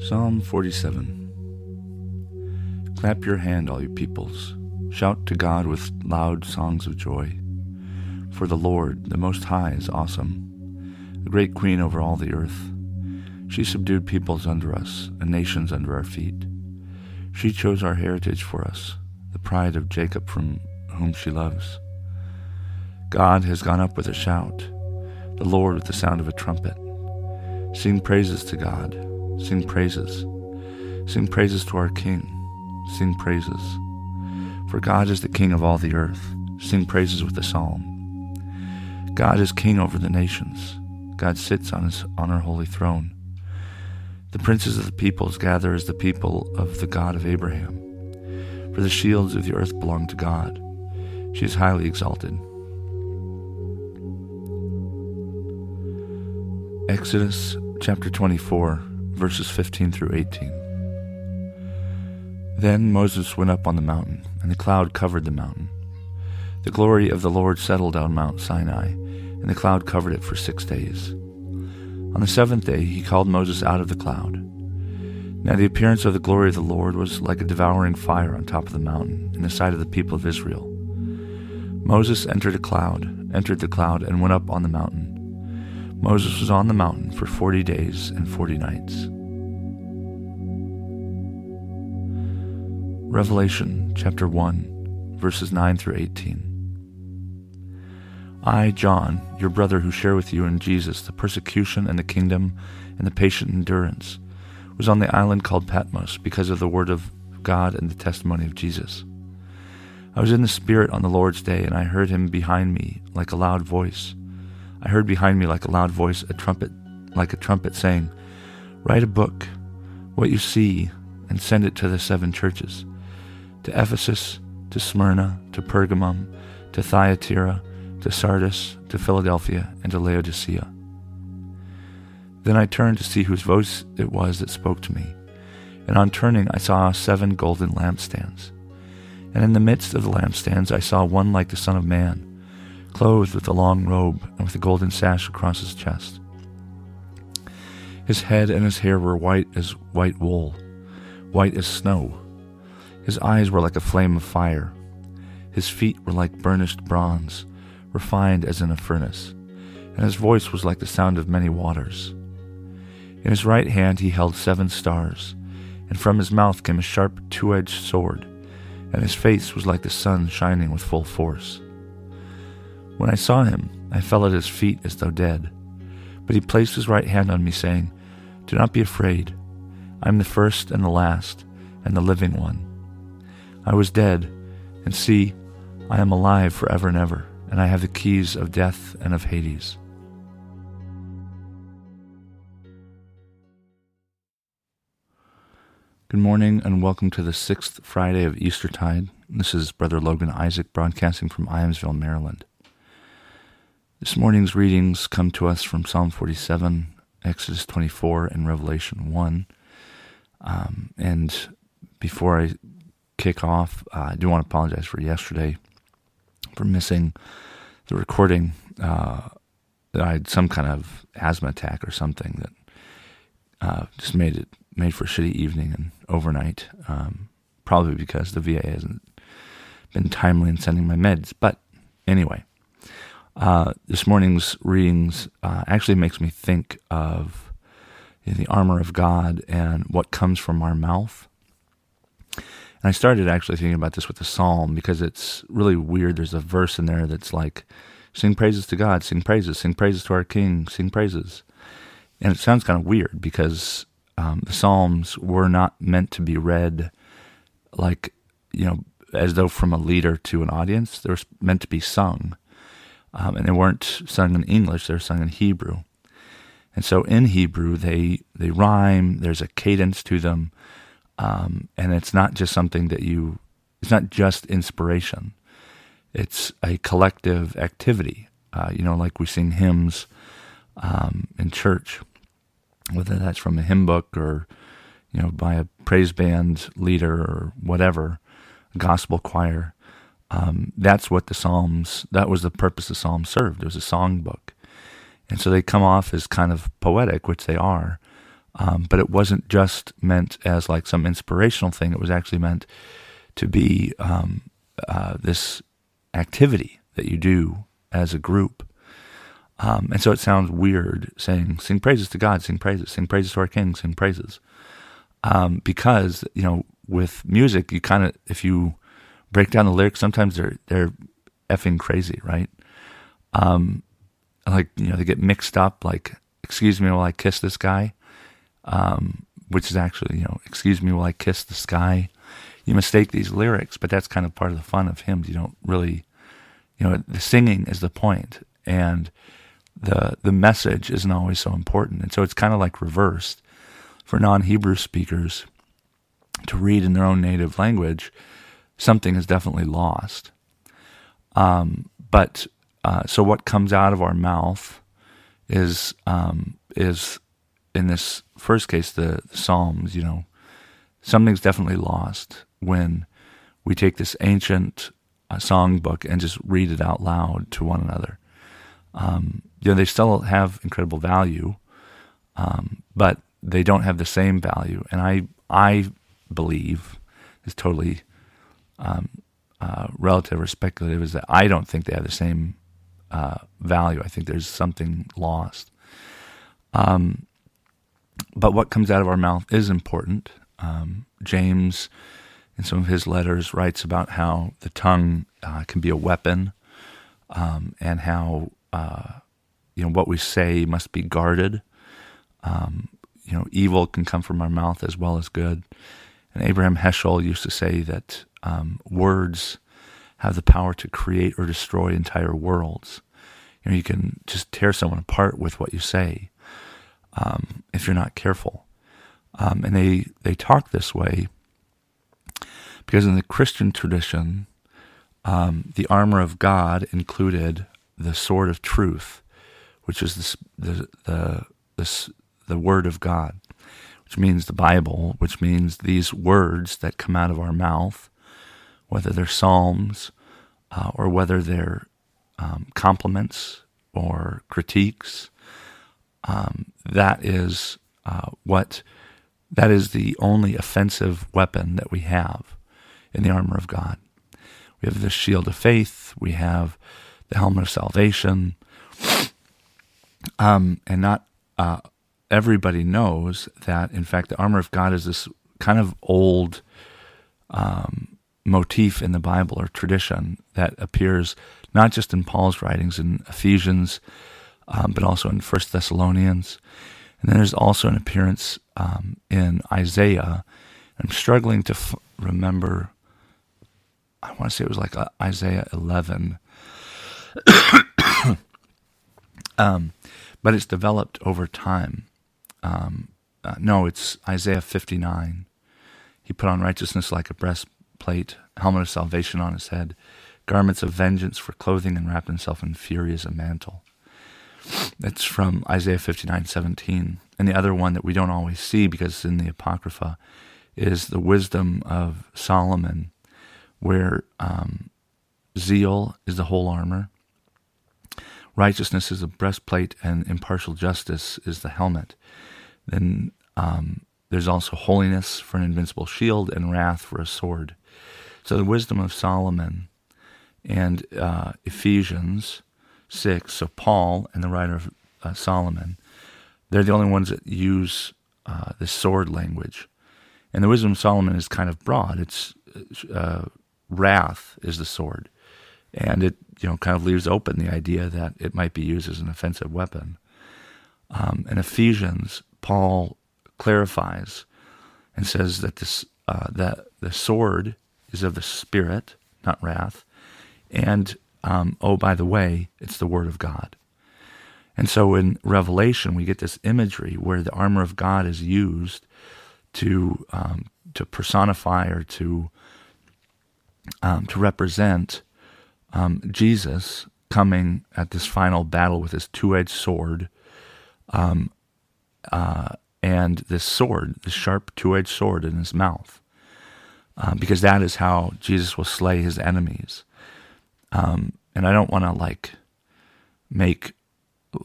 Psalm 47 Clap your hand, all you peoples. Shout to God with loud songs of joy. For the Lord, the Most High, is awesome, a great queen over all the earth. She subdued peoples under us, and nations under our feet. She chose our heritage for us, the pride of Jacob from whom she loves. God has gone up with a shout, the Lord with the sound of a trumpet. Sing praises to God Sing praises. Sing praises to our King. Sing praises. For God is the King of all the earth. Sing praises with a psalm. God is King over the nations. God sits on his on our holy throne. The princes of the peoples gather as the people of the God of Abraham. For the shields of the earth belong to God. She is highly exalted. Exodus chapter 24 verses 15 through 18. Then Moses went up on the mountain, and the cloud covered the mountain. The glory of the Lord settled on Mount Sinai, and the cloud covered it for six days. On the seventh day he called Moses out of the cloud. Now the appearance of the glory of the Lord was like a devouring fire on top of the mountain, in the sight of the people of Israel. Moses entered a cloud, entered the cloud, and went up on the mountain. Moses was on the mountain for forty days and forty nights. Revelation chapter 1, verses 9 through 18. I, John, your brother who share with you in Jesus the persecution and the kingdom and the patient endurance, was on the island called Patmos because of the word of God and the testimony of Jesus. I was in the Spirit on the Lord's day, and I heard him behind me like a loud voice I heard behind me like a loud voice, a trumpet, like a trumpet saying, Write a book, what you see, and send it to the seven churches to Ephesus, to Smyrna, to Pergamum, to Thyatira, to Sardis, to Philadelphia, and to Laodicea. Then I turned to see whose voice it was that spoke to me, and on turning I saw seven golden lampstands. And in the midst of the lampstands I saw one like the Son of Man clothed with a long robe and with a golden sash across his chest. His head and his hair were white as white wool, white as snow. His eyes were like a flame of fire. His feet were like burnished bronze, refined as in a furnace, and his voice was like the sound of many waters. In his right hand he held seven stars, and from his mouth came a sharp two edged sword, and his face was like the sun shining with full force. When I saw him, I fell at his feet as though dead. But he placed his right hand on me, saying, Do not be afraid. I am the first and the last, and the living one. I was dead, and see, I am alive forever and ever, and I have the keys of death and of Hades. Good morning, and welcome to the sixth Friday of Eastertide. This is Brother Logan Isaac broadcasting from Ijamsville, Maryland. This morning's readings come to us from Psalm 47, Exodus 24, and Revelation 1. Um, and before I kick off, uh, I do want to apologize for yesterday for missing the recording. Uh, I had some kind of asthma attack or something that uh, just made it made for a shitty evening and overnight. Um, probably because the VA hasn't been timely in sending my meds. But anyway, uh, this morning's readings uh, actually makes me think of you know, the armor of God and what comes from our mouth. And I started actually thinking about this with the psalm because it's really weird. There's a verse in there that's like, sing praises to God, sing praises, sing praises to our King, sing praises. And it sounds kind of weird because um, the Psalms were not meant to be read like, you know, as though from a leader to an audience. They were meant to be sung um, and they weren't sung in English; they were sung in Hebrew. And so in Hebrew, they, they rhyme, there's a cadence to them, um, and it's not just something that you, it's not just inspiration. It's a collective activity, uh, you know, like we sing hymns um, in church, whether that's from a hymn book or, you know, by a praise band leader or whatever, a gospel choir. Um, that's what the Psalms, that was the purpose the Psalms served. It was a song book. And so they come off as kind of poetic, which they are. Um, but it wasn't just meant as like some inspirational thing. It was actually meant to be um, uh, this activity that you do as a group. Um, and so it sounds weird saying, sing praises to God, sing praises, sing praises to our King, sing praises. Um, because, you know, with music, you kind of, if you break down the lyrics, sometimes they're, they're effing crazy, right? Um, like you know they get mixed up like excuse me while i kiss this guy um, which is actually you know excuse me while i kiss the sky you mistake these lyrics but that's kind of part of the fun of hymns. You don't really you know the singing is the point and the the message isn't always so important. And so it's kind of like reversed for non-hebrew speakers to read in their own native language something is definitely lost um, but uh, so what comes out of our mouth is um, is in this first case the, Psalms. You know, something's definitely lost when we take this ancient uh, songbook and just read it out loud to one another. Um, you know, they still have incredible value, um, but they don't have the same value. And I I believe is totally um, uh, relative or speculative is that I don't think they have the same uh, value. I think there's something lost. Um, but what comes out of our mouth is important. Um, James, in some of his letters, writes about how the tongue uh, can be a weapon, um, and how uh, you know what we say must be guarded. Um, you know, evil can come from our mouth as well as good. And Abraham Heschel used to say that um, words have the power to create or destroy entire worlds. You know, you can just tear someone apart with what you say um, if you're not careful. Um, and they they talk this way because in the Christian tradition, um, the armor of God included the sword of truth, which is the the the, the, the word of God, which means the Bible, which means these words that come out of our mouth whether they're psalms uh, or whether they're um, compliments or critiques. Um, that is uh, what that is the only offensive weapon that we have in the armor of God. We have the shield of faith. We have the helmet of salvation. Um, and not uh, everybody knows that, in fact, the armor of God is this kind of old um, motif in the Bible or tradition that appears not just in Paul's writings in Ephesians, um, but also in First Thessalonians. And then there's also an appearance um, in Isaiah. I'm struggling to f- remember. I want to say it was like uh, Isaiah 11. um, but it's developed over time. Um, uh, no, it's Isaiah 59. He put on righteousness like a breast plate, helmet of salvation on his head, garments of vengeance for clothing, and wrapped himself in fury as a mantle. That's from Isaiah 59 17. And the other one that we don't always see because it's in the Apocrypha is the wisdom of Solomon, where um, zeal is the whole armor, righteousness is the breastplate, and impartial justice is the helmet. Then um, there's also holiness for an invincible shield and wrath for a sword. So the wisdom of Solomon and uh, Ephesians 6, so Paul and the writer of uh, Solomon, they're the only ones that use uh, the sword language. And the wisdom of Solomon is kind of broad. It's uh, wrath is the sword, and it you know kind of leaves open the idea that it might be used as an offensive weapon. Um, in Ephesians, Paul clarifies and says that this uh, that the sword is of the Spirit, not wrath. And, um, oh, by the way, it's the Word of God. And so in Revelation, we get this imagery where the armor of God is used to um, to personify or to um, to represent um, Jesus coming at this final battle with his two-edged sword, um, uh, and this sword, this sharp two-edged sword in his mouth, uh, because that is how Jesus will slay his enemies. Um, and I don't want to like make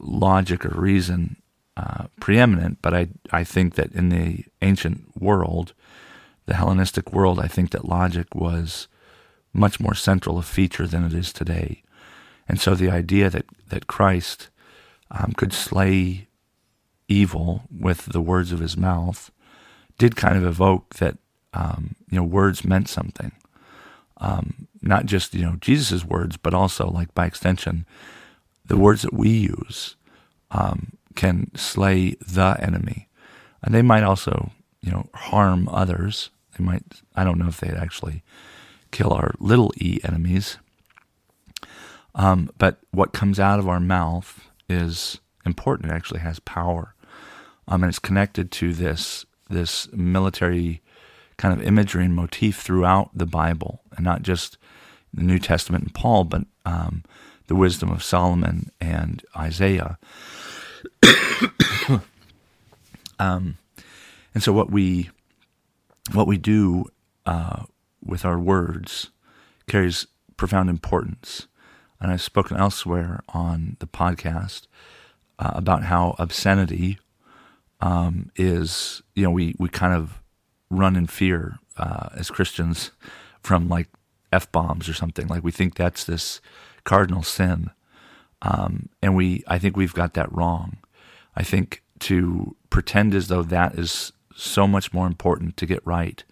logic or reason uh, preeminent, but I I think that in the ancient world, the Hellenistic world, I think that logic was much more central a feature than it is today. And so the idea that, that Christ um, could slay evil with the words of his mouth did kind of evoke that, um, you know, words meant something. Um, not just, you know, Jesus' words, but also, like, by extension, the words that we use um, can slay the enemy. And they might also, you know, harm others. They might, I don't know if they'd actually kill our little e enemies. Um, but what comes out of our mouth is important. It actually has power. Um, and it's connected to this this military kind of imagery and motif throughout the Bible, and not just the New Testament and Paul, but um, the wisdom of Solomon and Isaiah. um, and so what we what we do uh, with our words carries profound importance. And I've spoken elsewhere on the podcast uh, about how obscenity um, is, you know, we, we kind of run in fear uh, as Christians from like F bombs or something. Like we think that's this cardinal sin. Um, and we, I think we've got that wrong. I think to pretend as though that is so much more important to get right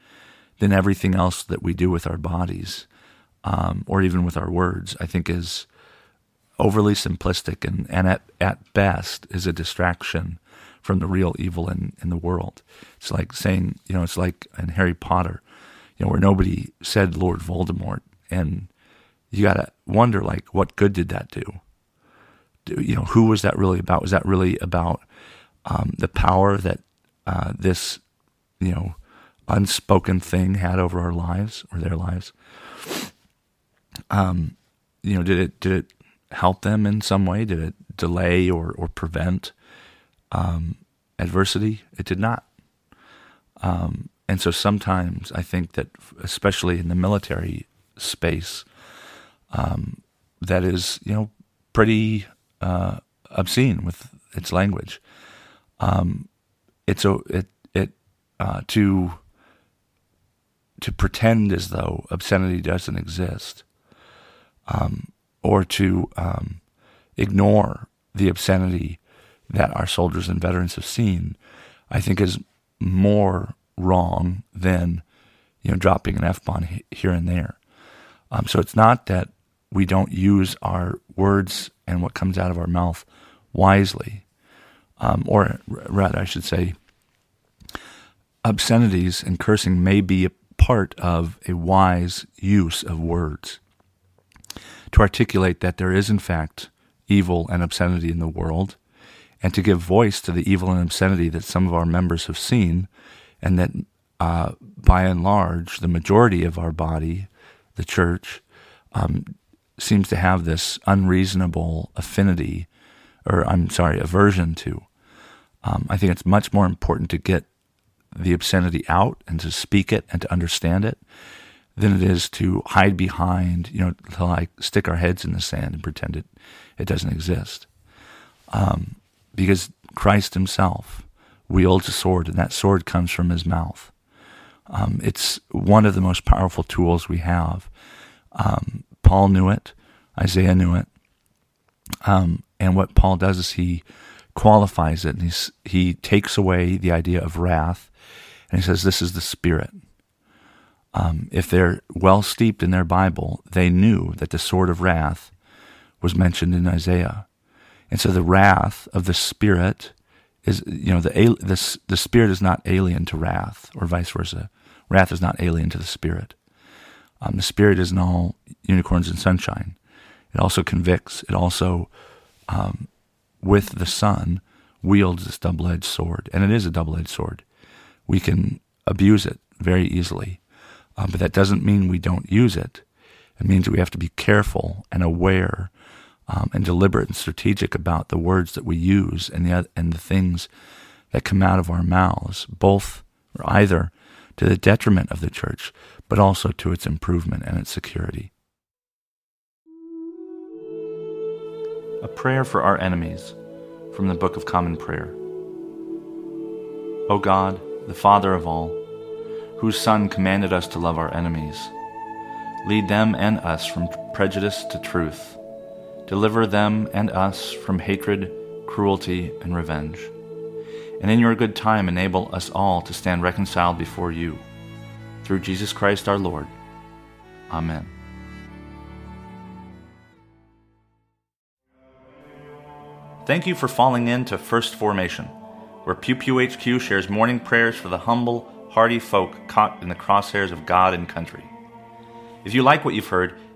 than everything else that we do with our bodies um, or even with our words, I think is overly simplistic and, and at, at best is a distraction from the real evil in, in the world. It's like saying, you know, it's like in Harry Potter, you know, where nobody said Lord Voldemort. And you got to wonder, like, what good did that do? do? You know, who was that really about? Was that really about um, the power that uh, this, you know, unspoken thing had over our lives or their lives? Um, you know, did it did it help them in some way? Did it delay or or prevent um, adversity? It did not. Um, and so sometimes I think that, especially in the military space, um, that is you know pretty uh, obscene with its language. Um, it's a it it uh, to to pretend as though obscenity doesn't exist, um, or to um, ignore the obscenity that our soldiers and veterans have seen, I think is more wrong than you know dropping an f bomb here and there. Um, so it's not that we don't use our words and what comes out of our mouth wisely, um, or rather, I should say, obscenities and cursing may be a part of a wise use of words to articulate that there is, in fact, evil and obscenity in the world, and to give voice to the evil and obscenity that some of our members have seen, and that uh, by and large, the majority of our body, the church, um, seems to have this unreasonable affinity, or I'm sorry, aversion to. Um, I think it's much more important to get the obscenity out and to speak it and to understand it than it is to hide behind, you know, to like stick our heads in the sand and pretend it, it doesn't exist. Um, because Christ himself wields a sword, and that sword comes from his mouth. Um, it's one of the most powerful tools we have. Um, Paul knew it, Isaiah knew it. Um, and what Paul does is he qualifies it, and he's, he takes away the idea of wrath and he says, This is the Spirit. Um, if they're well steeped in their Bible, they knew that the sword of wrath was mentioned in Isaiah. And so the wrath of the Spirit is, you know, the, the, the Spirit is not alien to wrath, or vice versa. Wrath is not alien to the Spirit. Um, the Spirit isn't all unicorns and sunshine. It also convicts. It also um, with the Son, wields this double edged sword. And it is a double edged sword. We can abuse it very easily. Um, but that doesn't mean we don't use it. It means we have to be careful and aware um, and deliberate and strategic about the words that we use and the, and the things that come out of our mouths, both or either to the detriment of the church, but also to its improvement and its security. A prayer for our enemies from the Book of Common Prayer. O God, the Father of all, whose Son commanded us to love our enemies, lead them and us from prejudice to truth. Deliver them and us from hatred, cruelty, and revenge. And in your good time, enable us all to stand reconciled before you. Through Jesus Christ our Lord. Amen. Thank you for falling in to First Formation, where Pew Pew HQ shares morning prayers for the humble, hardy folk caught in the crosshairs of God and country. If you like what you've heard,